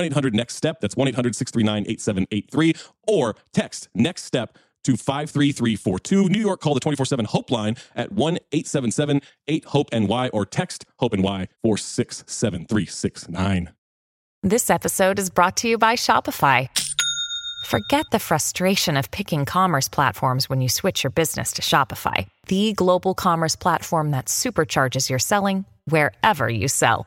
1 800 Next Step. That's 1 800 639 8783. Or text Next Step to 53342. New York, call the 24 7 Hope line at 1 877 8 Hope NY or text Hope NY 467369. This episode is brought to you by Shopify. Forget the frustration of picking commerce platforms when you switch your business to Shopify, the global commerce platform that supercharges your selling wherever you sell.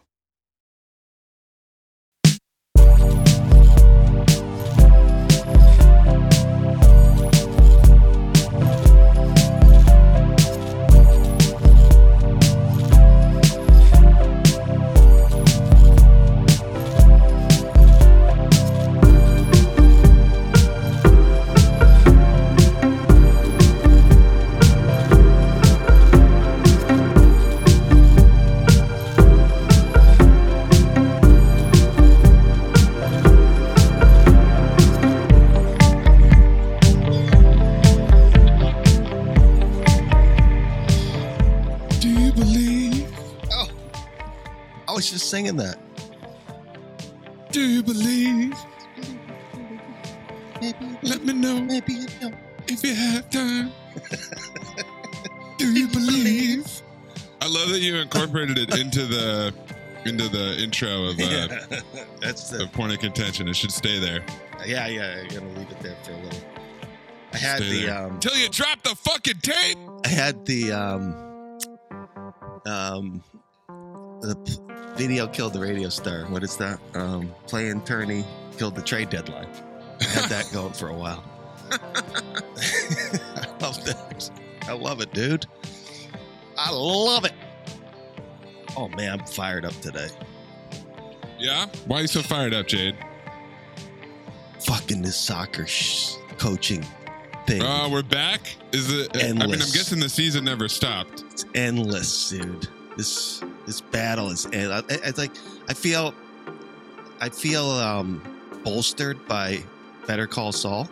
Was just singing that. Do you believe? Let me know Maybe you don't. if you have time. Do you believe? I love that you incorporated it into the into the intro of uh, Yeah. That's the of porn of contention. It should stay there. yeah yeah. I'm gonna leave it there for a little. I had Stay the there. um. Till you drop the fucking tape. I had the um. Um. The video killed the radio star. What is that? Um. Playing tourney killed the trade deadline. Had that going for a while. I love that. I love it, dude. I love it. Oh man, I'm fired up today. Yeah. Why are you so fired up, Jade? Fucking this soccer sh- coaching thing. Oh, we're back. Is it? I mean, I'm guessing the season never stopped. It's endless, dude. This this battle is, and I, I, it's like I feel, I feel um, bolstered by Better Call Saul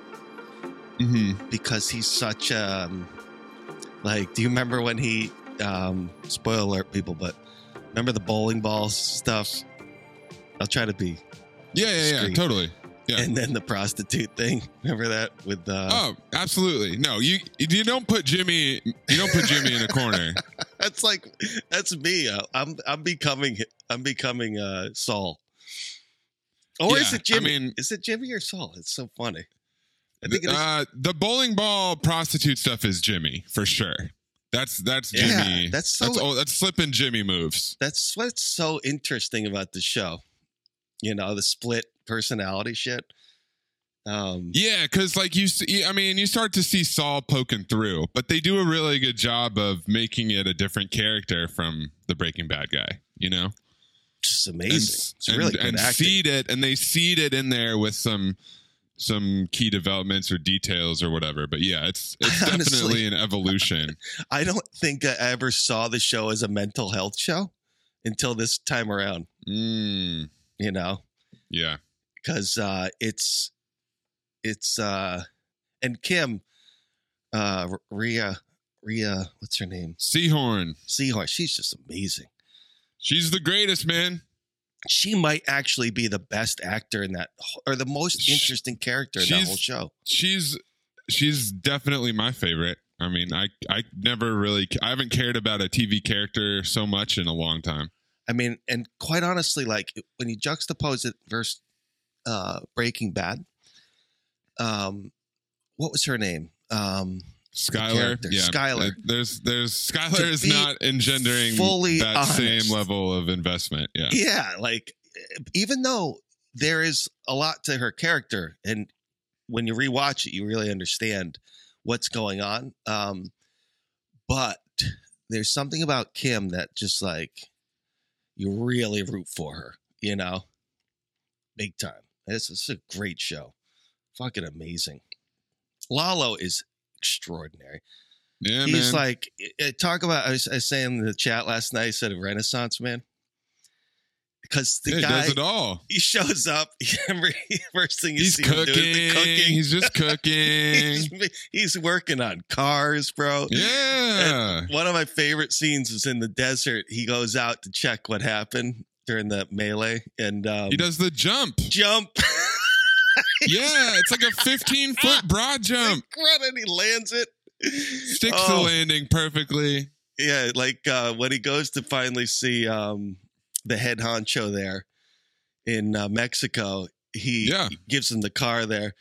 Mm-hmm. because he's such um, like. Do you remember when he? Um, spoiler alert, people, but remember the bowling ball stuff? I'll try to be, Yeah, yeah, yeah, totally. Yeah. and then the prostitute thing. Remember that with uh, oh, absolutely. No, you you don't put Jimmy you don't put Jimmy in a corner. That's like that's me. I'm I'm becoming I'm becoming uh Saul. Or is it Jimmy? I mean- is it Jimmy or Saul? It's so funny. I think is. Uh, the bowling ball prostitute stuff is Jimmy for sure. That's that's Yeah, Jimmy. that's so- that's, oh, that's slipping Jimmy moves. that's what's so interesting about the show. You know, the split personality shit. Um Yeah, because like you see, I mean, you start to see Saul poking through, but they do a really good job of making it a different character from the Breaking Bad guy. You know, just and, amazing. it's really good and acting. seed it, and they seed it in there with some some key developments or details or whatever. But yeah, it's it's Honestly. definitely an evolution. I don't think I ever saw the show as a mental health show until this time around, Mm, you know. yeah, because uh, it's it's uh, and Kim, uh, Ria, Rhea, Rhea, what's her name? Seehorn, Seehorn. She's just amazing. she's the greatest man. She might actually be the best actor in that, or the most interesting character in that whole show. she's she's definitely my favorite. I mean, I I never really I haven't cared about a TV character so much in a long time. I mean, and quite honestly, like when you juxtapose it versus uh, Breaking Bad, um, what was her name? Um, Skylar, yeah, Skylar. There's there's Skylar is not engendering fully that honest. same level of investment. Yeah, yeah like even though there is a lot to her character and when you rewatch it you really understand what's going on um but there's something about kim that just like you really root for her you know big time this is a great show fucking amazing lalo is extraordinary yeah, he's man. like eh, talk about I was, I was saying in the chat last night I said a renaissance man because the Yeah, he guy does it all. he shows up remember first thing you He's see him do is cooking. the cooking He's just cooking. he's, he's working on cars bro yeah. one of my favorite scenes is in the desert he goes out to check what happened during the melee and um, He does the jump. jump Yeah, it's like a 15 foot broad jump. and he lands it Sticks the Oh. landing perfectly. Yeah, like uh, when he goes to finally see um, the head honcho there in uh, Mexico, he Yeah. gives him the car there,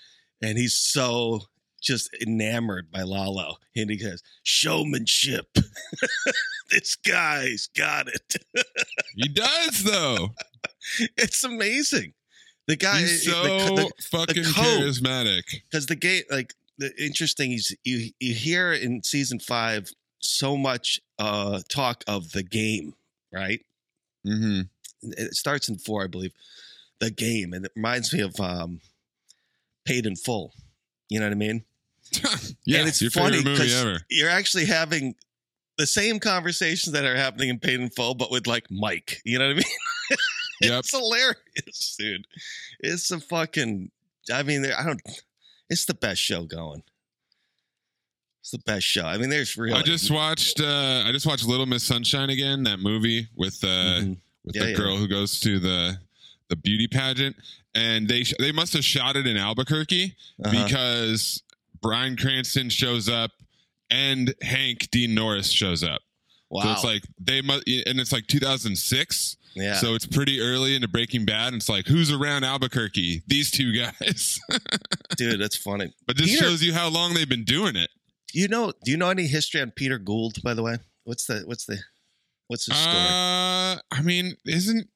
and he's so just enamored by Lalo, and he says, "Showmanship. this guy's got it. He does though. it's amazing." The guy, is so the, fucking code. charismatic. because the game like the interesting is you you hear in season five so much uh talk of the game right hmm it starts in four i believe the game and it reminds me of um paid in full you know what i mean yeah, and it's your funny because you're actually having the same conversations that are happening in paid in full but with like mike you know what i mean Yep. it's hilarious dude it's a fucking i mean i don't it's the best show going it's the best show i mean there's really I just watched. uh I just watched Little Miss Sunshine again. That movie with uh Mhm. with Yeah, the yeah. girl who goes to the the beauty pageant, and they sh- they must have shot it in Albuquerque Uh-huh. because Bryan Cranston shows up and Hank Dean Norris shows up. wow So it's like they must, and it's like 2006. yeah So it's pretty early into Breaking Bad, and it's like who's around Albuquerque? These two guys. dude that's funny but this Peter- shows you how long they've been doing it. you know do you know any history on peter gould by the way what's the what's the what's his story Uh, I mean, isn't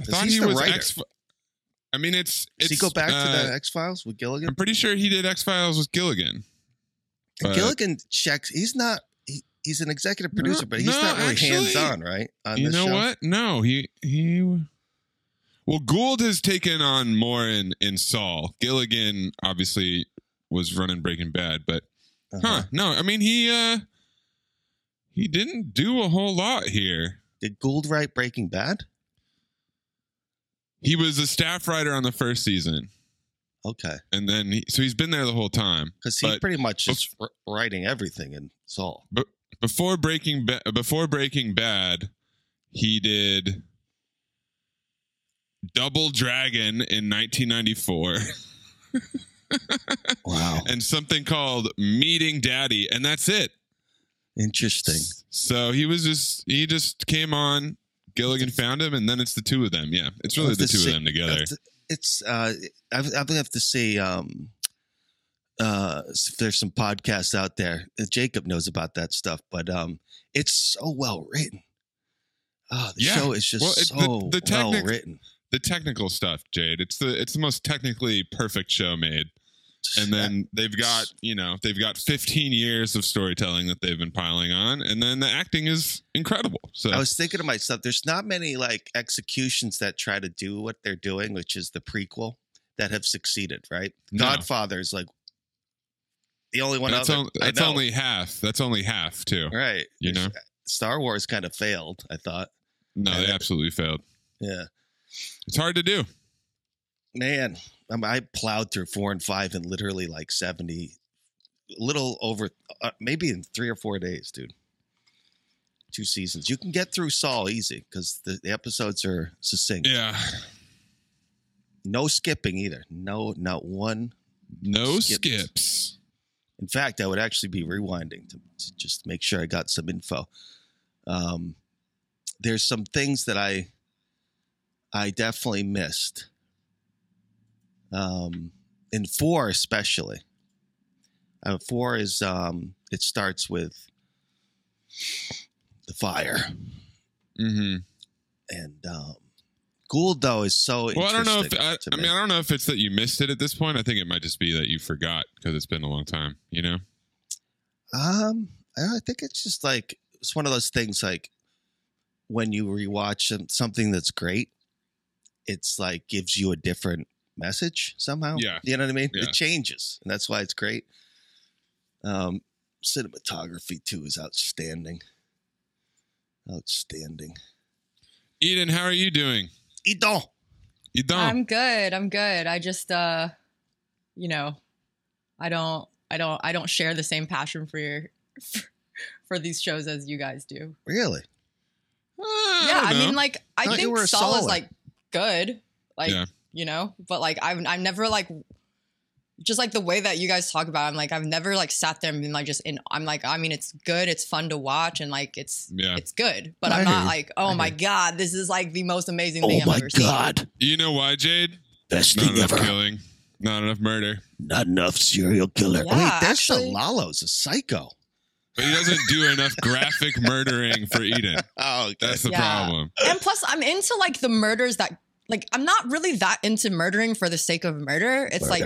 I thought he was writer. X. I mean, it's does it's he go back to uh, the x-files with gilligan I'm pretty sure he did X Files with Gilligan. But- gilligan checks he's not he, he's an executive No, producer but he's no, not really actually, hands-on right on you know show? what? No, he he. Well, Gould has taken on more in in Saul. Gilligan obviously was running Breaking Bad, but Uh-huh. huh? No, I mean he uh he didn't do a whole lot here. Did Gould write Breaking Bad? He was a staff writer on the first season, Okay, and then he, so he's been there the whole time. because he's pretty much just writing everything in Saul. before Breaking ba- before Breaking Bad, he did Double Dragon in 1994 Wow, and something called Meeting Daddy, and that's it. interesting. So he was just he just came on. Gilligan found him, and then it's the two of them. Yeah, it's really the two see- of them together. It's- It's uh, I I have to say, um, uh, if there's some podcasts out there. Uh, Jacob knows about that stuff, but um, it's so well written. Oh, the Yeah. show is just Well, it- so the- the well written. The technical stuff, Jade. It's the it's the most technically perfect show made. And then they've got you know they've got 15 years of storytelling that they've been piling on and then the acting is incredible so I was thinking to myself, there's not many like executions that try to do what they're doing, which is the prequel, that have succeeded, right? No. Godfather is like the only one that's, on- that's only half that's only half too right. you know uh, Star Wars kind of failed. I thought, no they Yeah. absolutely failed yeah, it's hard to do man. I, mean, I plowed through four and five in literally like seventy, a little over, uh, maybe in three or four days, dude. Two seasons. You can get through Saul easy because the, the episodes are succinct. yeah No skipping either. No, not one no Skips. skips In fact, I would actually be rewinding to, to just make sure I got some info. Um, there's some things that I I definitely missed. Um, in four, especially. Uh, four is um, it starts with the fire, hmm and um, Gould though is so. well i don't know if I, I mean i don't know if it's that you missed it at this point i think it might just be that you forgot because it's been a long time you know Um, I think it's just like it's one of those things like when you rewatch some- something that's great, it's like gives you a different message somehow. Yeah. you know what I mean. Yeah. It changes, and that's why it's great. Um, cinematography too is outstanding. Outstanding. eden how are you doing Idon. you don't I'm good. I'm good. I just uh you know, I don't I don't I don't share the same passion for your for these shows as you guys do. Really? Uh, yeah, don't I mean like I Thought you think were a Saul is like good. Like, Yeah. You know, but like I've I've never like just like the way that you guys talk about it, I'm like I've never like sat there and been like just in I'm like I mean it's good, it's fun to watch and like it's Yeah. it's good. But I I'm not like, oh I my hear god, this is like the most amazing Oh thing I've ever seen. you know why jade Best not enough killing not enough murder Not enough serial killer. Yeah, Wait, that's actually- the Lalo's a psycho. But he doesn't do enough graphic murdering for Eden. Oh, okay. That's the Yeah. problem. and plus i'm into like the murders that like i'm not really that into murdering for the sake of murder it's like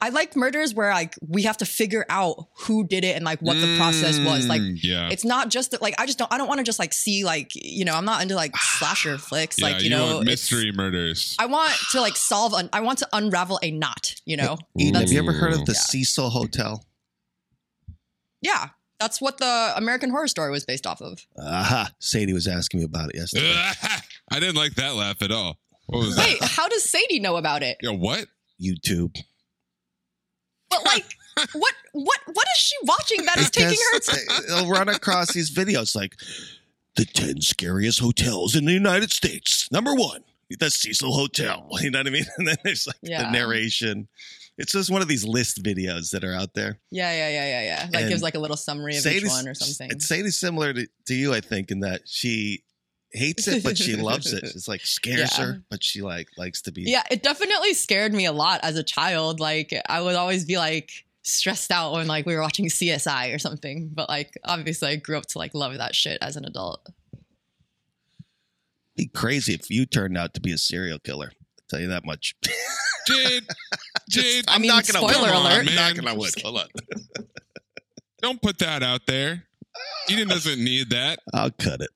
i like murders where like we have to figure out who did it and like what the process was like Mm, yeah. it's not just that like i just don't i don't want to just like see like you know i'm not into like slasher flicks yeah, like you, know want mystery murders. i want to like solve an i want to unravel a knot you know Eden, have you ever heard of the Yeah. Cecil Hotel? yeah that's what the american horror story was based off of Aha. Sadie was asking me about it yesterday. I didn't like that laugh at all. What was that? wait how does sadie know about it Yo, what? YouTube. but like what what what is she watching that is taking her Because They'll run across these videos like the 10 scariest hotels in the United States. Number one, the Cecil Hotel. You know what I mean? And then there's like Yeah. the narration. It's just one of these list videos that are out there. Yeah, yeah, yeah, yeah, yeah. Like And gives like a little summary of each one or something. It's Sadie's similar to, to you, I think, in that she hates it, but she loves it. It's like scares Yeah. her, but she like likes to be. Yeah, it definitely scared me a lot as a child. Like I would always be like stressed out when like we were watching CSI or something. But like obviously I grew up to like love that shit as an adult. Be crazy if you turned out to be a serial killer. I'll tell you that much. Jade, Jade, I mean, knocking on wood. spoiler Come on, alert. man. Knocking on wood. Hold on. don't put that out there. Eden doesn't need that. I'll cut it.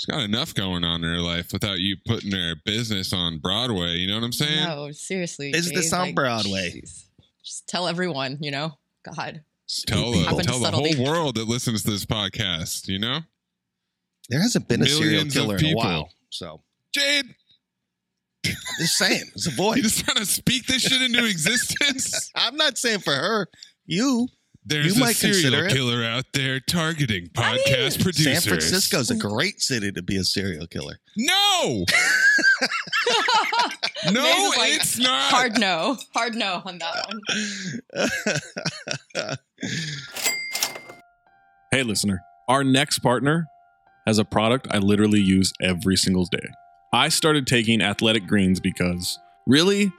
She's got enough going on in her life without you putting her business on Broadway. You know what I'm saying? No, seriously. Is this Jade, on like, Broadway? jeez. Just tell everyone, you know. God. Tell, People. the, tell the whole world that listens to this podcast, you know? There hasn't been a serial Millions of killer in a while. So Jade, I'm just saying, it's a you just trying to speak this shit into existence. I'm not saying for her. You. There's You a might serial consider it. killer out there targeting I mean, podcast producers. San Francisco's a great city to be a serial killer. No, no, like, it's not. Hard no. Hard no on that one. Hey, listener, our next partner has a product I literally use every single day. I started taking athletic greens because really,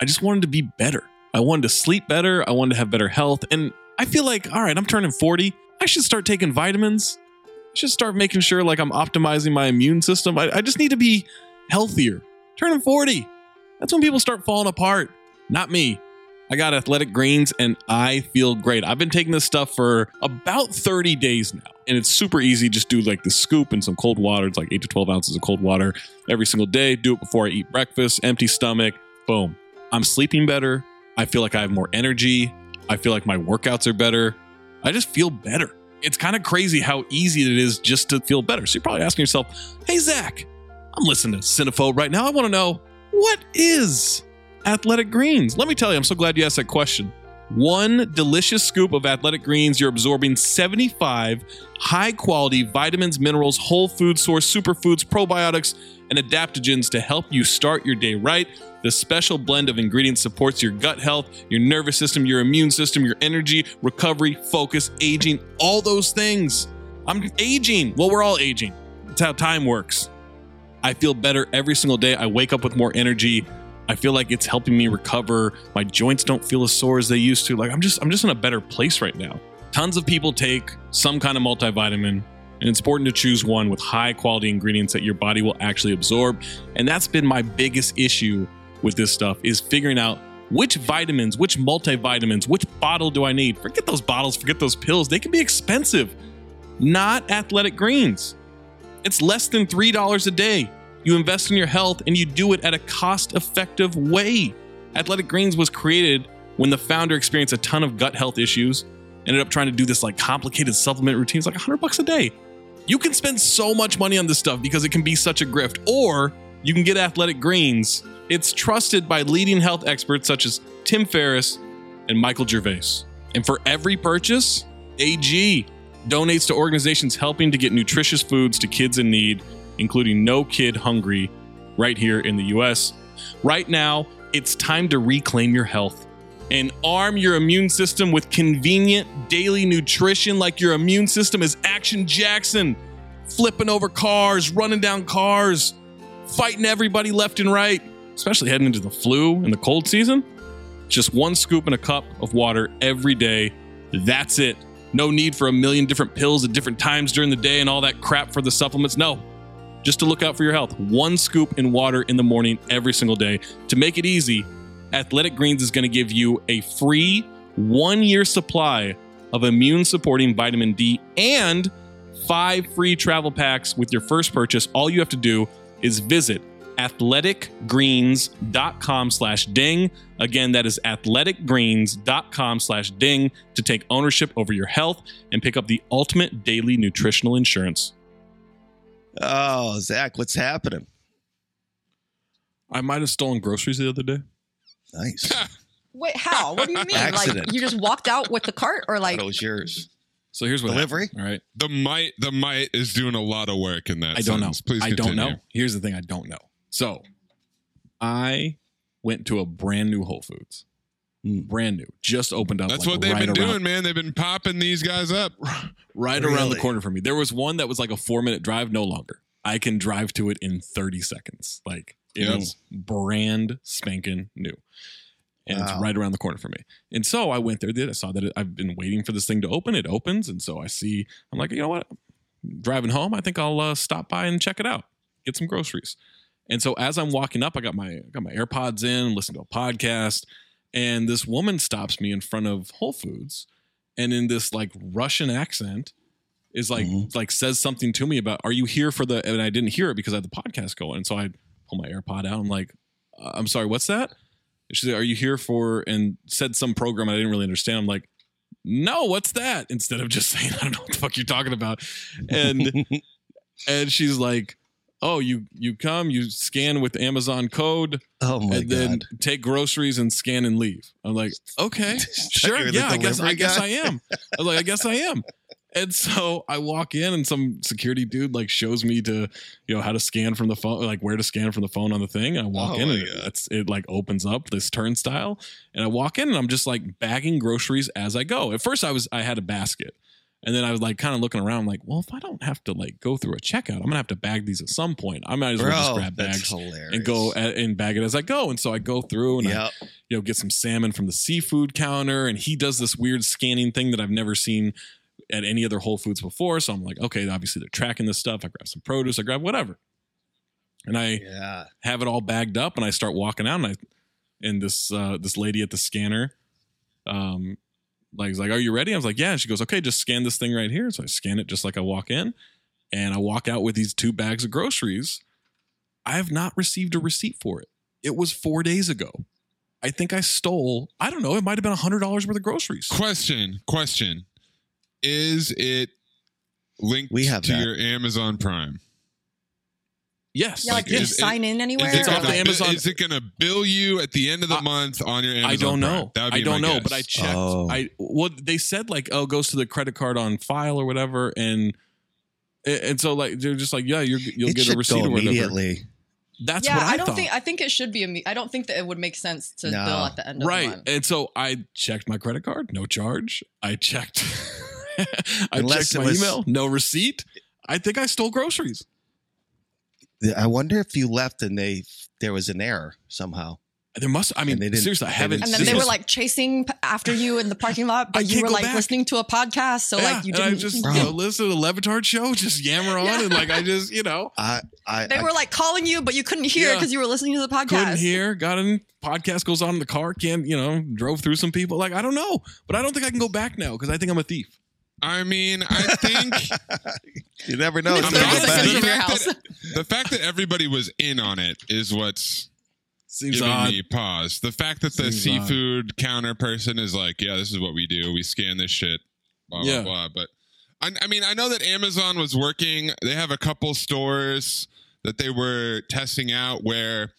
I just wanted to be better. I wanted to sleep better. I wanted to have better health. And I feel like, all right, I'm turning 40. I should start taking vitamins. I should start making sure like I'm optimizing my immune system. I, I just need to be healthier. Turning 40. That's when people start falling apart. Not me. I got athletic greens and I feel great. I've been taking this stuff for about 30 days now. And it's super easy. Just do like the scoop and some cold water. It's like 8 to 12 ounces of cold water every single day. Do it before I eat breakfast, empty stomach. Boom. I'm sleeping better. I feel like I have more energy. I feel like my workouts are better. I just feel better. It's kind of crazy how easy it is just to feel better. So you're probably asking yourself, hey, Zach, I'm listening to Cinephobe right now. I want to know what is athletic greens? Let me tell you, I'm so glad you asked that question. One delicious scoop of athletic greens, you're absorbing 75 high quality vitamins, minerals, whole food source, superfoods, probiotics, and adaptogens to help you start your day right. The special blend of ingredients supports your gut health, your nervous system, your immune system, your energy, recovery, focus, aging, all those things. I'm aging. Well, we're all aging. That's how time works. I feel better every single day. I wake up with more energy. I feel like it's helping me recover. My joints don't feel as sore as they used to. Like I'm just I'm just in a better place right now. Tons of people take some kind of multivitamin, and it's important to choose one with high quality ingredients that your body will actually absorb. And that's been my biggest issue with this stuff is figuring out which vitamins, which multivitamins, which bottle do I need? Forget those bottles, forget those pills. They can be expensive. Not athletic greens. It's less than $3 a day. You invest in your health and you do it at a cost effective way. Athletic Greens was created when the founder experienced a ton of gut health issues, ended up trying to do this like complicated supplement routines, like 100 bucks a day. You can spend so much money on this stuff because it can be such a grift, or you can get Athletic Greens. It's trusted by leading health experts such as Tim Ferriss and Michael Gervais. And for every purchase, AG donates to organizations helping to get nutritious foods to kids in need, including No Kid Hungry, right here in the US. Right now, it's time to reclaim your health and arm your immune system with convenient daily nutrition like your immune system is Action Jackson, flipping over cars, running down cars, fighting everybody left and right, especially heading into the flu and the cold season. Just one scoop in a cup of water every day. That's it. No need for a million different pills at different times during the day and all that crap for the supplements. No, just to look out for your health. One scoop in water in the morning every single day. To make it easy, Athletic Greens is going to give you a free one year supply of immune supporting vitamin D and five free travel packs with your first purchase. All you have to do is visit athleticgreens.com slash ding. Again, that is athleticgreens.com slash ding to take ownership over your health and pick up the ultimate daily nutritional insurance. Oh, Zach, what's happening? I might have stolen groceries the other day. Nice. Wait, how? What do you mean? Accident. Like you just walked out with the cart, or like Thought it was yours. So here's what Delivery? happened, All right. The might the might is doing a lot of work in that. I don't know. sentence. Please I don't know. Here's the thing I don't know. So I went to a brand new Whole Foods. Hmm. Brand new. Just opened up. That's like, what they've right been around, doing, man. They've been popping these guys up. Right around the corner from me. There was one that was like a four minute drive, no longer. I can drive to it in 30 seconds. Like it is Yep. brand spanking new. And it's right around the corner for me. And so I went there, did I saw that it, I've been waiting for this thing to open. It opens. And so I see, I'm like, you know what? Driving home, I think I'll uh, stop by and check it out, get some groceries. And so as I'm walking up, I got my I got my AirPods in, listen to a podcast, and this woman stops me in front of Whole Foods, and in this like Russian accent, is like like says something to me about, "Are you here for the?" And I didn't hear it because I had the podcast going, and so I pull my AirPod out. I'm like, uh, "I'm sorry, what's that?" And she said, "Are you here for?" And said some program I didn't really understand. I'm like, "No, what's that?" Instead of just saying, "I don't know what the fuck you're talking about," and and she's like, "Oh, you you come, you scan with Amazon code, Oh my and then take groceries and scan and leave." I'm like, "Okay, sure, yeah, I guess I guess? I am." I was like, "I guess I am." And so I walk in, and some security dude like shows me to, you know, how to scan from the phone, like where to scan from the phone on the thing. And I walk Oh in, and God. it's it like opens up this turnstile, and I walk in, and I'm just like bagging groceries as I go. At first, I was I had a basket, and then I was like kind of looking around, like, well, if I don't have to like go through a checkout, I'm gonna have to bag these at some point. I might as well just grab bags hilarious. and go at, and bag it as I go. And so I go through and I, you know, get some salmon from the seafood counter. And he does this weird scanning thing that I've never seen at any other Whole Foods before. So I'm like, okay, obviously they're tracking this stuff. I grab some produce, I grab whatever. And I Yeah. have it all bagged up and I start walking out and I and this uh this lady at the scanner um like is like, Are you ready? I was like, Yeah. And she goes, Okay, just scan this thing right here. So I scan it just like I walk in and I walk out with these two bags of groceries. I have not received a receipt for it. It was four days ago. I think I stole, I don't know, it might have been a hundred dollars worth of groceries. Question, question. Is it linked We have to that. your Amazon Prime? Yes. Yeah, like, Like, did you is sign in anywhere? Is it, It's off gonna, the Amazon- is it gonna bill you at the end of the I- month on your Amazon I don't Prime? know. That would be I don't my know, guess. but I checked. Oh. I well, they said like, oh, it goes to the credit card on file or whatever, and and so like they're just like, yeah, you're, you'll it get a receipt go or whatever. immediately. That's yeah, what I, I, don't thought. think I think it should be. imme- I don't think that it would make sense to No. bill at the end of the month. right, and so I checked my credit card, no charge. I checked. I Unless checked my was- email, no receipt. I think I stole groceries. I wonder if you left and they there was an error somehow. There must. I mean, they didn't- seriously, I haven't. And then they were like chasing after you in the parking lot, but you were like back. listening to a podcast. So yeah, like you didn't. just Bro. you know, listen to the Le Batard show, just yammer on, Yeah. and like I just you know I I they I, were like calling you, but you couldn't hear Yeah. because you were listening to the podcast. couldn't hear, got in, podcast goes on in the car, can't, you know, drove through some people. Like, I don't know, but I don't think I can go back now because I think I'm a thief. I mean, I think you never know. It's It's I'm not- the back. city the, of your fact that, the fact that everybody was in on it is what's Seems giving odd. me pause. The fact that the Seems odd. seafood counter person is like, yeah, this is what we do. We scan this shit, blah, Yeah. blah, blah. But I, I mean, I know that Amazon was working. They have a couple stores that they were testing out where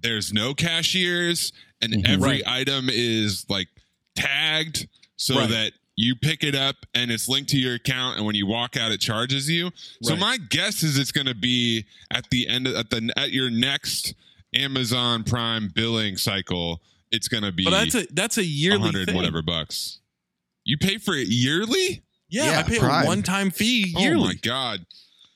there's no cashiers and Mhm. every Right. item is like tagged so Right. that you pick it up and it's linked to your account and when you walk out it charges you so my guess is it's going to be at the end of, at the at your next amazon prime billing cycle it's going to be But that's a that's a yearly 100 thing. whatever bucks you pay for it yearly Yeah, Yeah, I pay Prime. a one time fee yearly. oh my god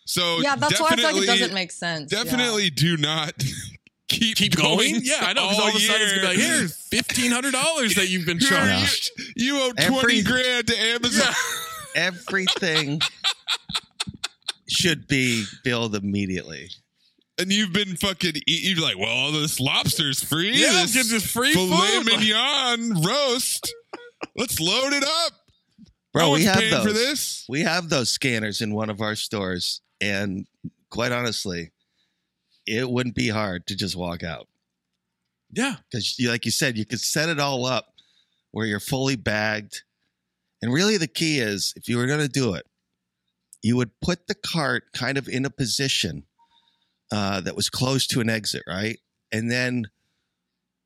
so Yeah, that's why I feel like it doesn't make sense. Yeah. definitely do not keep Keep going? Yeah, I know. Because all of a sudden it's gonna be like, here's fifteen hundred dollars that you've been Here, charged. You, you owe Every- 20 grand to Amazon. Everything should be billed immediately. And you've been fucking eat. You're like, well, all this lobster's free. Yeah, this get this free filet food. mignon roast. Let's load it up. Bro, How we have those. for this. We have those scanners in one of our stores, and quite honestly, it wouldn't be hard to just walk out Yeah. because, like you said, you could set it all up where you're fully bagged. And really, the key is if you were going to do it, you would put the cart kind of in a position uh, that was close to an exit, right? And then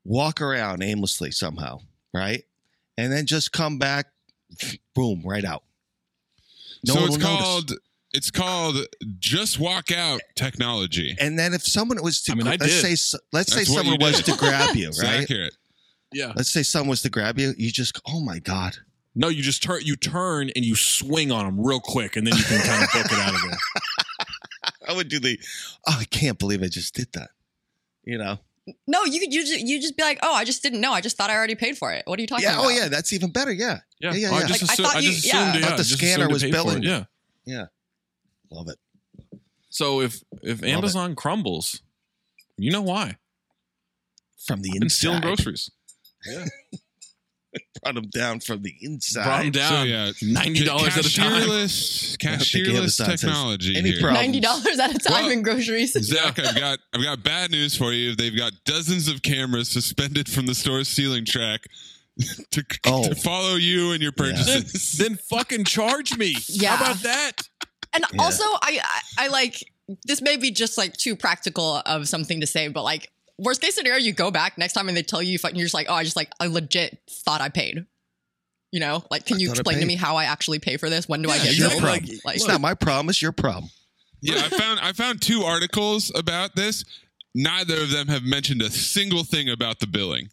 walk around aimlessly somehow, right? And then just come back, boom, right out. No so it's called notice. Called. It's called just walk out technology. And then if someone was to, I mean, I let's did. say, let's say That's what someone was to grab you, It's right? accurate. Yeah. Let's say someone was to grab you, you just, oh my god, No, you just turn you turn and you swing on them real quick and then you can kind of book it out of there. I would do the, oh, I can't believe I just did that. You know? No, you could you just, you just be like, oh, I just didn't know. I just thought I already paid for it. What are you talking Yeah. Oh about? Oh yeah, that's even better. Yeah. Yeah. Yeah, yeah, Oh, I yeah. just, Like, I assumed, thought you- yeah. assumed, I thought the just scanner assumed to was pay for it. billing. Yeah. Yeah. Love it. So if if it. Amazon crumbles, you know why? From the I've been stealing inside. groceries. Brought them down from the inside. Brought 'em down So yeah, ninety dollars at a time. Cashierless, I don't cashierless technology. any here. problem. Ninety dollars at a time Well, in groceries. Zach, I've got I've got bad news for you. They've got dozens of cameras suspended from the store's ceiling track to, Oh. to follow you and your Then, purchases. then fucking charge me. Yeah. How about that? And Yeah. also, I, I I like this may be just like too practical of something to say, but like worst case scenario, you go back next time and they tell you, you're just like, oh, I just like I legit thought I paid. You know, like, can I you explain to me how I actually pay for this? When do I get your billed? exactly. problem. Like, it's not my problem. It's your problem. Yeah, I found I found two articles about this. Neither of them have mentioned a single thing about the billing,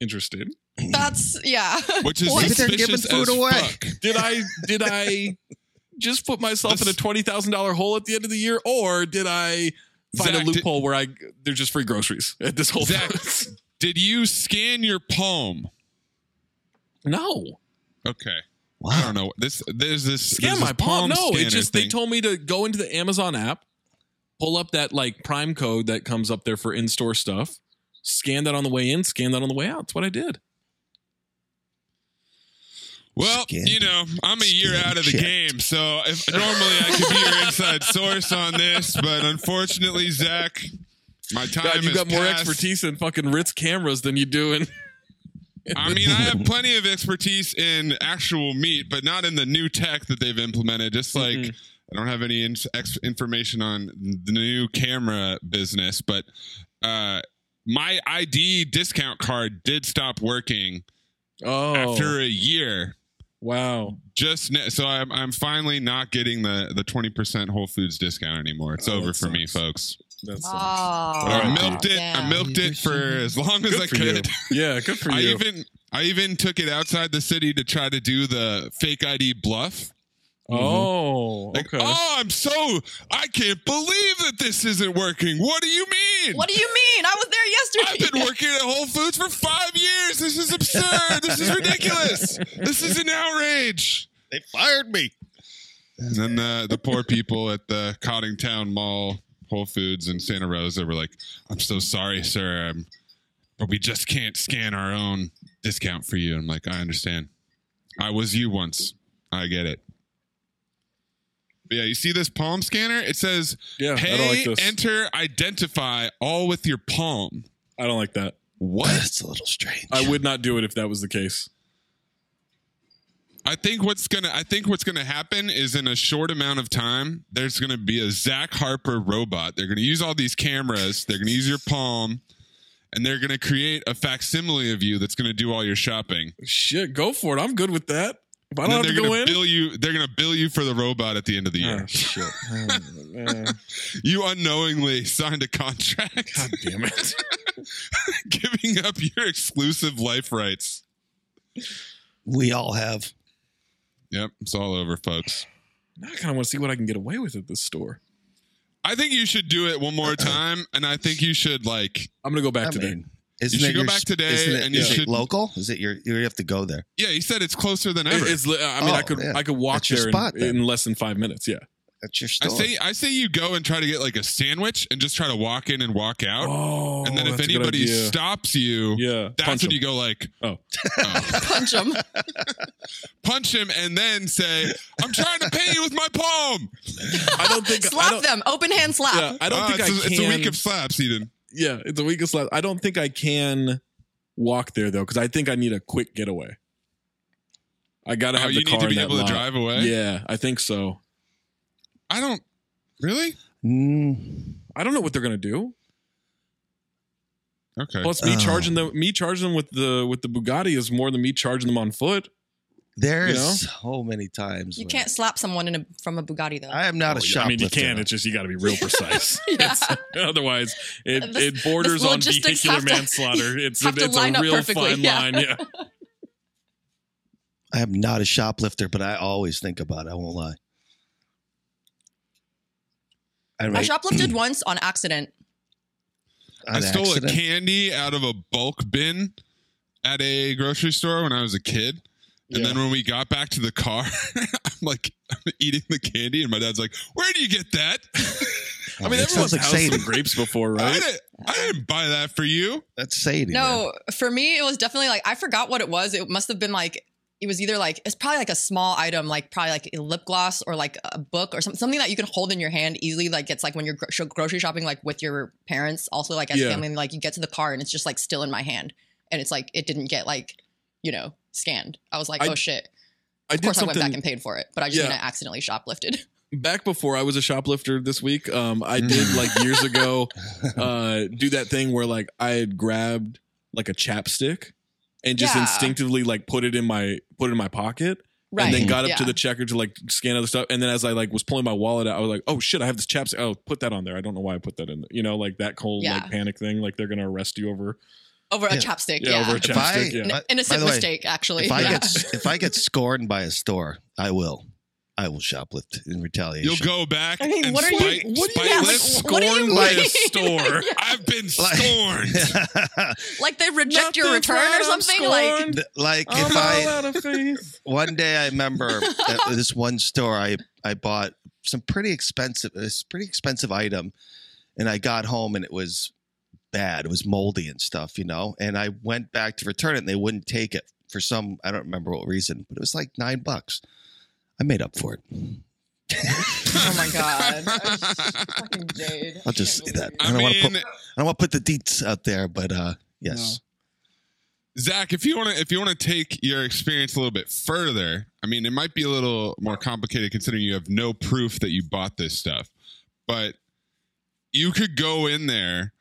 Interested. that's yeah. which is Maybe they're suspicious giving food as away. fuck. Did I did I just put myself in a twenty thousand dollar hole at the end of the year, or did I find Zach, a loophole where I there's just free groceries at this whole Zach, time? did you scan your palm? no. Okay. Wow. I don't know. This there's this Scan there's my this palm. No, scanner it's just they told me to go into the Amazon app, pull up that like Prime code that comes up there for in store stuff, scan that on the way in, scan that on the way out. That's what I did. Well, Scan- you know, I'm a year scan out of the checked. game, so if normally I could be your inside source on this, but unfortunately, Zach, my time God, you has got more passed. expertise in fucking Ritz cameras than you do in. I mean, I have plenty of expertise in actual meat, but not in the new tech that they've implemented. Just like Mhm. I don't have any in- ex- information on the new camera business, but uh, my ID discount card did stop working Oh, after a year. Wow. Just ne- so I'm I'm finally not getting the the twenty percent Whole Foods discount anymore. It's Oh, over that for me, sucks. folks. That's Oh, But I milked it. I damn. milked it for as long as I for you. could. Yeah, good for I you. even I even took it outside the city to try to do the fake ID bluff. oh, mm-hmm. Like, okay. oh, I'm so I can't believe that this isn't working. What do you mean? What do you mean? I was there yesterday. I've been working at Whole Foods for five years. This is absurd. this is ridiculous. This is an outrage. They fired me. And then the the poor people at the Coddingtown Mall, Whole Foods in Santa Rosa were like, "I'm so sorry, sir, um, but we just can't scan our own discount for you." I'm like, "I understand. I was you once. I get it." But yeah, you see this palm scanner? It says, yeah, I don't like this. enter, identify, all with your palm." I don't like that. What? That's a little strange. I would not do it if that was the case. I think what's gonna I think what's gonna happen is in a short amount of time, there's gonna be a Zach Harper robot. They're gonna use all these cameras, they're gonna use your palm, and they're gonna create a facsimile of you that's gonna do all your shopping. Shit, go for it. I'm good with that. If I And don't have they're to go gonna in. bill you they're gonna bill you for the robot at the end of the ah, year. Oh, shit. Oh. You unknowingly signed a contract God damn it. giving up your exclusive life rights. we all have. Yep, it's all over, folks. Now I kind of want to see what I can get away with at this store. I think you should do it one more time, and I think you should like I'm gonna go back I today. mean, isn't You it should go your- back today isn't it- and you is it local. Is it your? You have to go there. Yeah, he said it's closer than It- ever. it's. I mean, I Oh, could. yeah. I could walk That's your there in- spot, then. in, less than five minutes. Yeah. I That's your store. say I say you go and try to get like a sandwich and just try to walk in and walk out. Oh, and then if that's a good anybody idea. stops you, yeah, that's punch when 'em. you go like Oh, oh. punch them. punch him and then say, "I'm trying to pay you with my palm." I don't think I slap don't, them. Open hand slap. Yeah, I don't Ah, think it's, I a, can. it's a week of slaps, Eden. Yeah, it's a weakest of. I don't think I can walk there though because I think I need a quick getaway. I gotta Oh, have you the need car to be that able to drive away. Yeah, I think so. I don't really. Mm, I don't know what they're gonna do. Okay. Plus, me Oh. charging them, me charging them with the with the Bugatti is more than me charging them on foot. There's You know? so many times. You when- can't slap someone in a, from a Bugatti though. I am not a Oh, yeah, shoplifter. I mean, you can. It's just you got to be real precise. Yeah. It's- otherwise, it, The- it borders the on logistics vehicular have to- manslaughter. It's a, have to it's a line up real perfectly, fine yeah. line. Yeah. I am not a shoplifter, but I always think about it. I won't lie. I, I make- shoplifted once on accident. on I stole accident. a candy out of a bulk bin at a grocery store when I was a kid. And Yeah. then when we got back to the car, I'm like I'm eating the candy, and my dad's like, "Where do you get that?" I mean, It everyone's sounds like had some Sadie. grapes before, I, right? didn't, I didn't buy that for you. That's Sadie. man. No, for me, it was definitely like I forgot what it was. It must have been like it was either like it's probably like a small item, like probably like a lip gloss or like a book or something, something that you can hold in your hand easily. Like it's like when you're gro- grocery shopping, like with your parents, also like as Yeah. a family, like you get to the car and it's just like still in my hand, and it's like it didn't get like you know scanned. I was like, I- oh shit. I Of did course, I went back and paid for it, but I just Yeah. mean I accidentally shoplifted. back before I was a shoplifter this week, um, I did like years ago uh, do that thing where like I had grabbed like a chapstick and just Yeah. instinctively like put it in my put it in my pocket. Right. And then got up to the checker to like scan other stuff. And then as I like was pulling my wallet out, I was like, oh shit, I have this chapstick. Oh, put that on there. I don't know why I put that in. You know, like that whole Yeah. like panic thing. Like they're gonna arrest you over over a Yeah. chapstick. yeah, Yeah. over a If I- chapstick. yeah. An innocent by way, mistake, actually. If I yeah. get if I get scorned by a store, I will. I will shoplift in retaliation. You'll go back I mean, and what are you- what do you- spite yeah, what do you by a mean? store. Yeah. I've been Like- scorned. like they reject your return or something. Like like I'm if I out of faith. one day I remember at this one store I I bought some pretty expensive this pretty expensive item and I got home and it was bad. It was moldy and stuff, you know. And I went back to return it and they wouldn't take it for some I don't remember what reason, but it was like 9 bucks. I made up for it. oh my god, fucking Jade. I'll just say that. I I don't want to put I don't want to put the deets out there, but uh yes. Zach, if you want to, if you want to take your experience a little bit further, I mean, it might be a little more complicated considering you have no proof that you bought this stuff, but you could go in there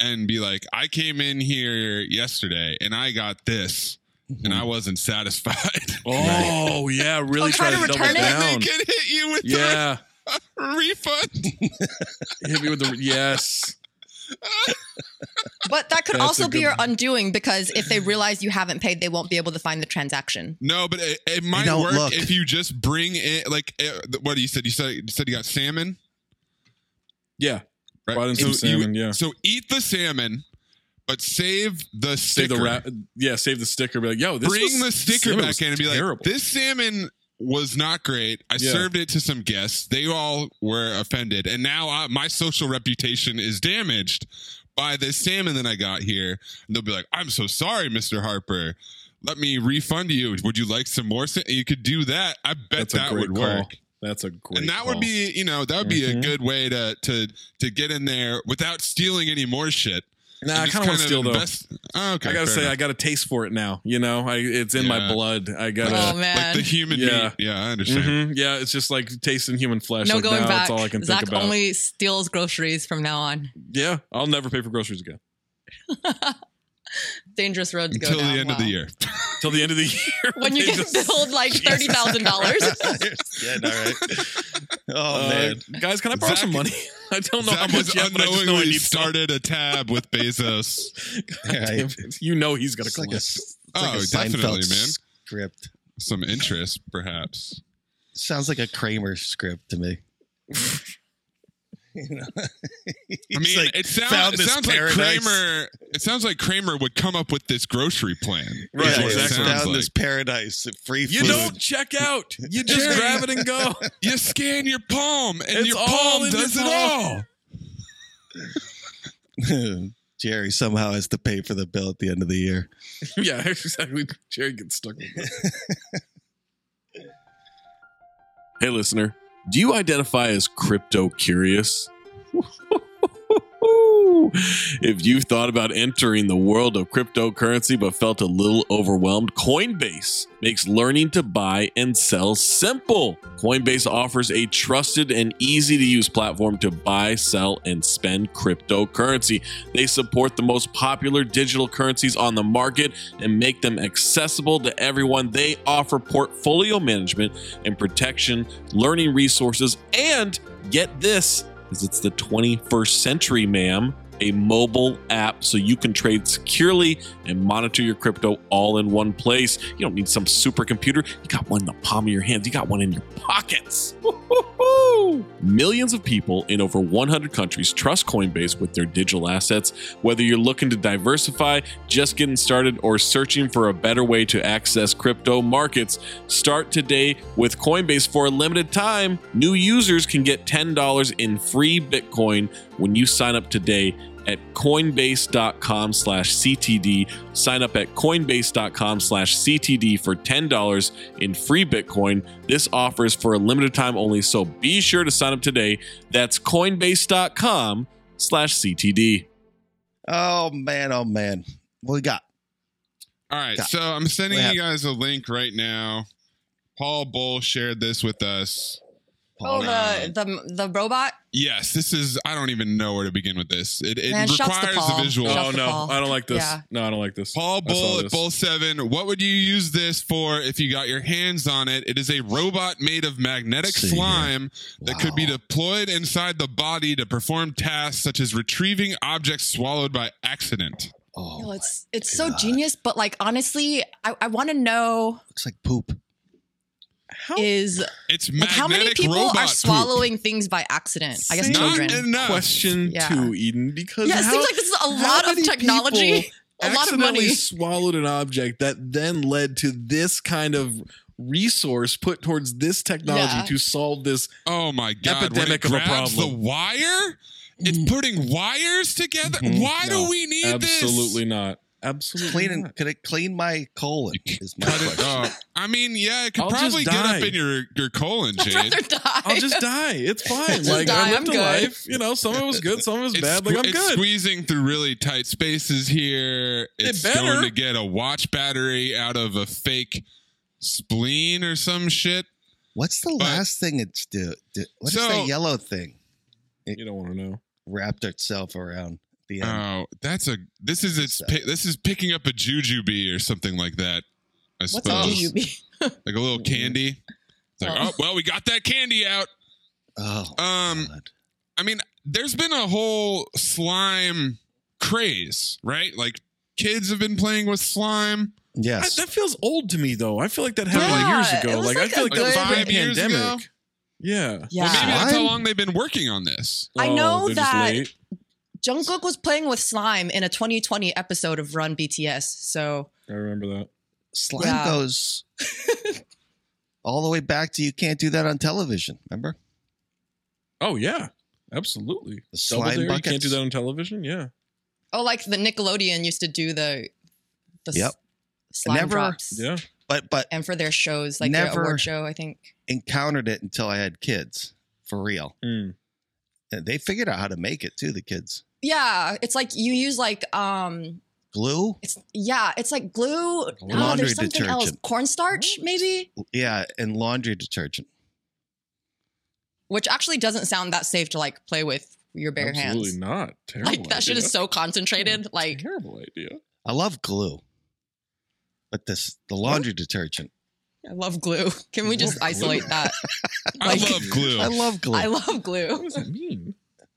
and be like, "I came in here yesterday and I got this, and I wasn't satisfied." Oh yeah, really Oh, try try to to double return it? and they can hit you with Yeah, a refund. hit me with the yes. But that could That's also be your one. undoing because if they realize you haven't paid, they won't be able to find the transaction. No, but it, it might don't work look. if you just bring it. like eh, what you said. You said you said you got salmon. Yeah, Right? Brought in some you- salmon, yeah. So eat the salmon, but save the save sticker. the wrap. Yeah, save the sticker. Be like, yo, this Bring the sticker back in and be terrible. like, this salmon was not great. I Yeah. served it to some guests. They all were offended, and now I, my social reputation is damaged by this salmon that I got here. And they'll be like, I'm so sorry, Mister Harper. Let me refund you. Would you like some more? Sa-? You could do that. I bet That's that would call. work. That's a great. and that call. would be, you know, that would be a Mhm. good way to to to get in there without stealing any more shit. Nah, I kind of want to steal though. Oh, okay, I gotta say, enough. I got a taste for it now. You know, I, it's in my blood. I Oh gotta. man. like the human Yeah. meat. Yeah, I understand. Mhm. Yeah, it's just like tasting human flesh. No like going now, back. That's all I can Zach think about. only steals groceries from now on. yeah, I'll never pay for groceries again Dangerous road to go Until down. the end of the year. till the end of the year. When you They get just- billed like thirty thousand dollars. yeah, all right. Oh Uh, man. guys, can I borrow Zach- some money? I don't know Zach how much yet, but I just know I unknowingly need some. started a tab with Bezos. God damn it. You know he's gonna It's like a, collect. it's like Oh, a definitely, Seinfeld man. script. Some interest, perhaps. Sounds like a Kramer script to me. you know? I mean, like, it, sound, found it this sounds like. Kramer. It sounds like Kramer would come up with this grocery plan. Right, what it exactly. Found like. this paradise, of free Food. You don't check out. You just grab it and go. You scan your palm, and It's your palm in your does it all. Jerry somehow has to pay for the bill at the end of the year. yeah, exactly. Jerry gets stuck with it. hey, listener, do you identify as crypto curious? if you've thought about entering the world of cryptocurrency but felt a little overwhelmed, Coinbase makes learning to buy and sell simple. Coinbase offers a trusted and easy to use platform to buy, sell, and spend cryptocurrency. They support the most popular digital currencies on the market and make them accessible to everyone. They offer portfolio management and protection, learning resources, and get this because it's the 21st century, ma'am. A mobile app so you can trade securely and monitor your crypto all in one place. You don't need some supercomputer. You got one in the palm of your hands. You got one in your pockets. Woo-hoo-hoo. Millions of people in over 100 countries trust Coinbase with their digital assets. Whether you're looking to diversify, just getting started, or searching for a better way to access crypto markets, start today with Coinbase for a limited time. New users can get $10 in free Bitcoin when you sign up today at coinbase.com slash ctd sign up at coinbase.com slash ctd for $10 in free bitcoin this offer is for a limited time only so be sure to sign up today that's coinbase.com slash ctd Oh man, oh man. What we got? All right, Got- so I'm sending you guys a link right now. Paul Bull shared this with us. Oh, the the the robot. Yes, this is. I don't even know where to begin with this. It, it Man, shouts to requires Paul. a visual. Shouts Oh to no, Paul. I don't like this. Yeah. No, I don't like this. Paul I saw Bull at this. Bull Seven. What would you use this for if you got your hands on it? It is a robot made of magnetic See here. slime that could be deployed inside the body to perform tasks such as retrieving objects swallowed by accident. Oh, Yo, it's my it's so God. genius, but like honestly, I, I want to know looks like poop. How is It's like how many people robot are poop. swallowing things by accident? I guess Same Not children. enough. question Yeah. too, Eden? Because Yeah, it how- seems like this is a lot of many technology, people a lot of accidentally money. swallowed an object that then led to this kind of resource put towards this technology Yeah. to solve this. Oh my god! Epidemic when of a problem. The wire. It's putting wires together. Mhm. Why No, do we need this? Absolutely not. Absolutely Cleaning, not. could it clean my colon? Is my this? Cut it question. off. I mean, yeah, it could I'll just probably get die. up in your your colon, I'd Jade. rather die. I'll just die. It's fine. Just like die. I lived I'm a good. life. You know, some of it was good, some of it was It's, bad. Like I'm it's good. squeezing through really tight spaces here. It's better. going to get a watch battery out of a fake spleen or some shit. What's the But- last thing it's do? do what is So- that yellow thing You don't want to know. wrapped itself around the end? Oh, that's a. This is it's. So- pi- This is picking up a jujube or something like that. I What's suppose. a GUB? like a little candy. It's like, Oh. oh well, we got that candy out. oh, Um, God. I mean, there's been a whole slime craze, right? Like kids have been playing with slime. I, yes. that feels old to me though. I feel like that happened Yeah, years ago. was Like, I feel like that was good- during Five years pandemic. ago? Yeah. Yeah. Well, maybe that's how long they've been working on this. I Oh, know they're that late. Jungkook was playing with slime in a 2020 episode of Run BTS. So I remember that. Slime Yeah. goes all the way back to you can't do that on television. Remember? Oh yeah, absolutely. The slime Dare, you can't do that on television. Yeah. oh, like the Nickelodeon used to do the the Yep. slime Never- drops. Yeah. But but And for their shows, like their Never- award show, I think. encountered it until I had kids for real. Mm. And they figured out how to make it too. The kids Yeah, it's like you use like um glue. it's yeah, it's like glue. Oh, Laundry there's something else. detergent. Cornstarch, maybe? Yeah, and laundry detergent. Which actually doesn't sound that safe to like play with your bare Absolutely hands. Absolutely not. Terrible. Like that shit is so concentrated. Like terrible idea. I love glue, but this the laundry detergent. I love glue. Can we just Love glue. isolate that? I love glue. I love glue. I love glue. What glue. does that mean?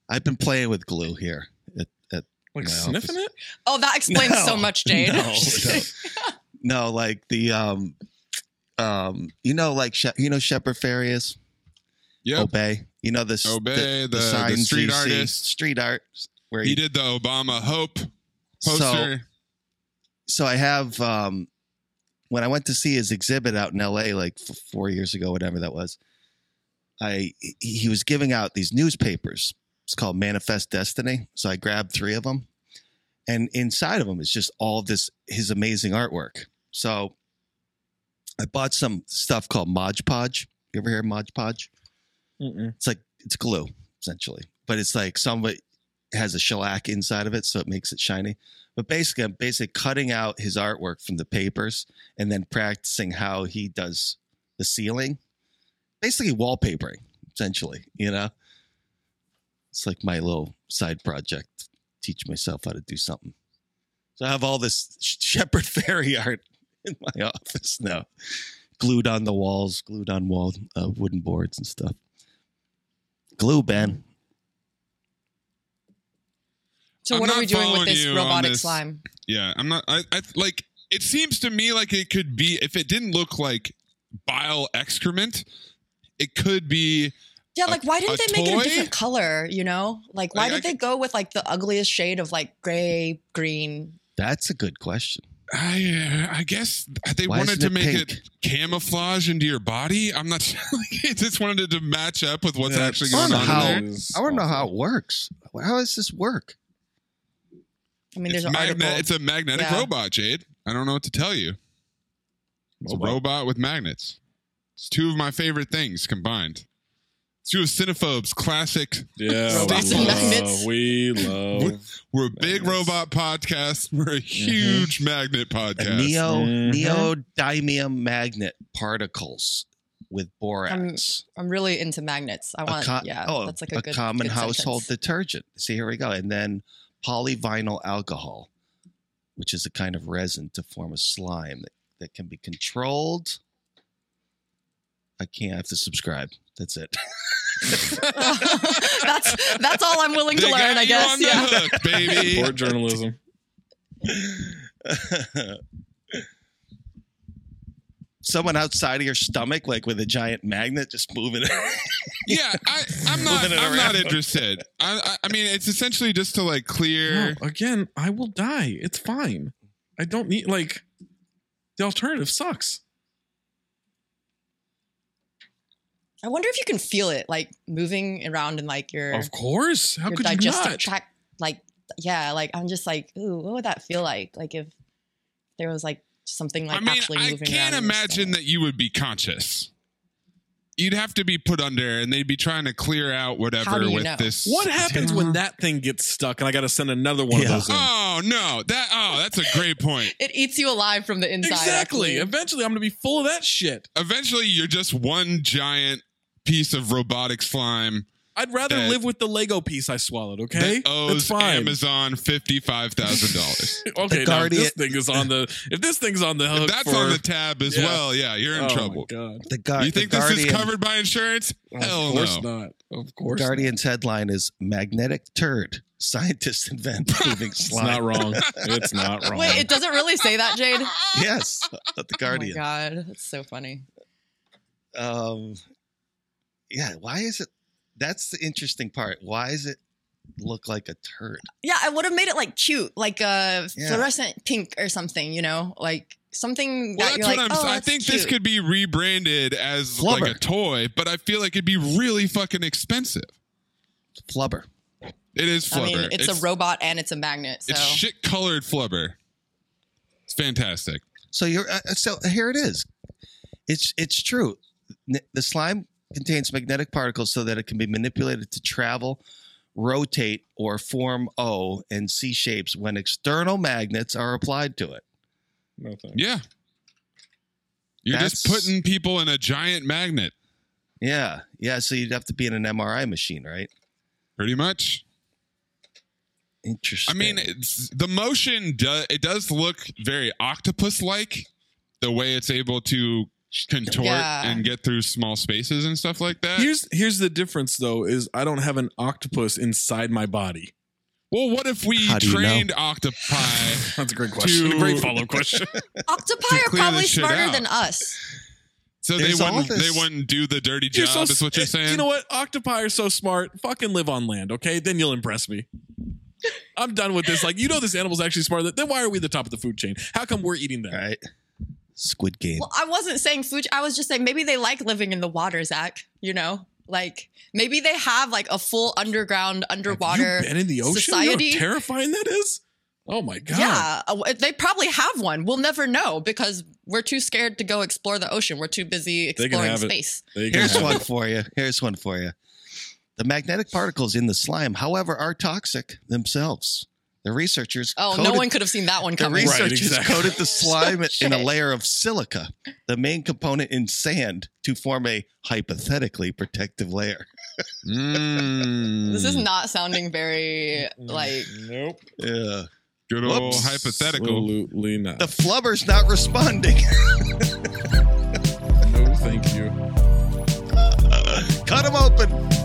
I've been playing with glue here. At, at Like sniffing office. it? Oh, that explains No. so much, Jade. No, no. no, like the um, um, you know, like She- you know, Shepard Fairey is yep. Obey. You know this Obey, the- the signs street you artist. street art where He you, did the Obama Hope So poster. so I have um when I went to see his exhibit out in LA like f- 4 years ago whatever that was I he- he was giving out these newspapers it's called Manifest Destiny. So I grabbed 3 of them and inside of them is just all this his amazing artwork. So I bought some stuff called Mod Podge. You ever hear of Mod Podge? Mm-mm. it's like it's glue essentially. But it's like some of it has a shellac inside of it so it makes it shiny. But basically i'm basically cutting out his artwork from the papers and then practicing how he does the ceiling basically wallpapering essentially you know it's like my little side project teach myself how to do something so i have all this Shepard Fairey art in my office now glued on the walls glued on wall uh, wooden boards and stuff glue ben So I'm what are we doing with this robotic this. slime? Yeah, I'm not. I, I like. It seems to me like it could be if it didn't look like bile excrement, it could be. Yeah, A- like why didn't a they make it a different color? You know, like why Like, I did they could- go with like the ugliest shade of like gray, green? that's a good question I uh, I guess they Why wanted to it make pink? it camouflage into your body. I'm not sure. Like, it just wanted to match up with what's Yeah, actually going on know how- there. I want to know how it works. How does this work? I mean, there's It's, an magne- it's a magnetic Yeah. robot, Jade. I don't know what to tell you. It's a Robot. robot with magnets. It's two of my favorite things combined. It's two of Cinephobes' classic Yeah. We love- magnets. We love. We're a big Magnets. robot podcast. We're a huge magnet A podcast. neo Mhm. neodymium magnet particles with borax. I'm really into magnets. I want, co- yeah, oh, that's like a, good common good household sentence. detergent. See, here we go. And then polyvinyl alcohol, which is a kind of resin to form a slime that, that can be controlled. I can't I have to subscribe. That's it. that's that's all I'm willing to learn, got I you guess. on the Yeah. hook, baby. Poor journalism. Someone outside of your stomach, like with a giant magnet, just moving it. yeah, I, I'm not. I'm not interested. I, I, I mean, it's essentially just to like clear. No, again, I will die. It's fine. I don't need like the alternative sucks. I wonder if you can feel it, like moving around in like your Of course. How your could you not? tract. Like, yeah, like I'm just like, ooh, what would that feel like? Like if there was like something like I mean, actually I moving can't around. imagine that you would be conscious. You'd have to be put under, and they'd be trying to clear out whatever with know? this. What happens when that thing gets stuck and I got to send another one Yeah. of those in? Oh no! That oh, that's a great point. It eats you alive from the inside. exactly. actually. Eventually, I'm going to be full of that shit. Eventually, you're just one giant piece of robotic slime I'd rather That- live with the Lego piece I swallowed. Okay, that owes that's fine. Amazon fifty five thousand dollars. okay, now, if this thing is on the if this thing's on the hook, That's for, on the tab as Yeah. well. Yeah, you're in oh trouble. My God. the guard, You think this Guardian, is covered by insurance? Hell of course no. not. Of course, Guardian's headline is "Magnetic Turd: Scientists invent moving It's not wrong. It's not wrong. Wait, it doesn't really say that, Jade. yes, the Guardian. Oh my god, that's so funny. um yeah why is it that's the interesting part why is it look like a turd Yeah, I would have made it like cute, like a Yeah. fluorescent pink or something. You know, like something Well, that that's you're what like. I'm. oh, I that's think this could be rebranded as Flubber. like a toy, but I feel like it'd be really fucking expensive. flubber It is flubber. I mean, it's, a robot and it's a magnet. So It's shit colored flubber. It's fantastic. so you're uh, so here it is it's it's true N- the slime contains magnetic particles so that it can be manipulated to travel rotate or form o and c shapes when external magnets are applied to it No thanks. Yeah. You're just putting people in a giant magnet, yeah yeah so you'd have to be in an mri machine right pretty much. Interesting. I mean, it's, the motion do, it does look very octopus like, the way it's able to contort Yeah. and get through small spaces and stuff like that. Here's here's the difference though is I don't have an octopus inside my body. well, what if we How do you know? trained octopi? That's a great question. To- a great follow up question. octopi are probably smarter out. than us. So they There's all wouldn't they wouldn't do the dirty job. so is what you're eh, saying? You know what? Octopi are so smart. Fucking live on land, okay? Then you'll impress me. I'm done with this. Like, you know, this animal's actually smarter. Then why are we the top of the food chain? How come we're eating them? right squid game Well, I wasn't saying food. I was just saying maybe they like living in the water, Zach. You know, like maybe they have like a full underground, underwater Have you been in the ocean? You know society. how terrifying that is. Oh my god. Yeah, uh, they probably have one. We'll never know because we're too scared to go explore the ocean. We're too busy exploring have space. They Here's one it. for you. Here's one for you. The magnetic particles in the slime, however, are toxic themselves. The researchers Oh, no one could have seen that one the coming. Right, researchers exactly. coated the slime in a layer of silica, the main component in sand, to form a hypothetically protective layer. Mm, This is not sounding very like. Nope. Yeah. good old Whoops. hypothetical. Absolutely not. The flubber's not responding. no, thank you. Cut them open.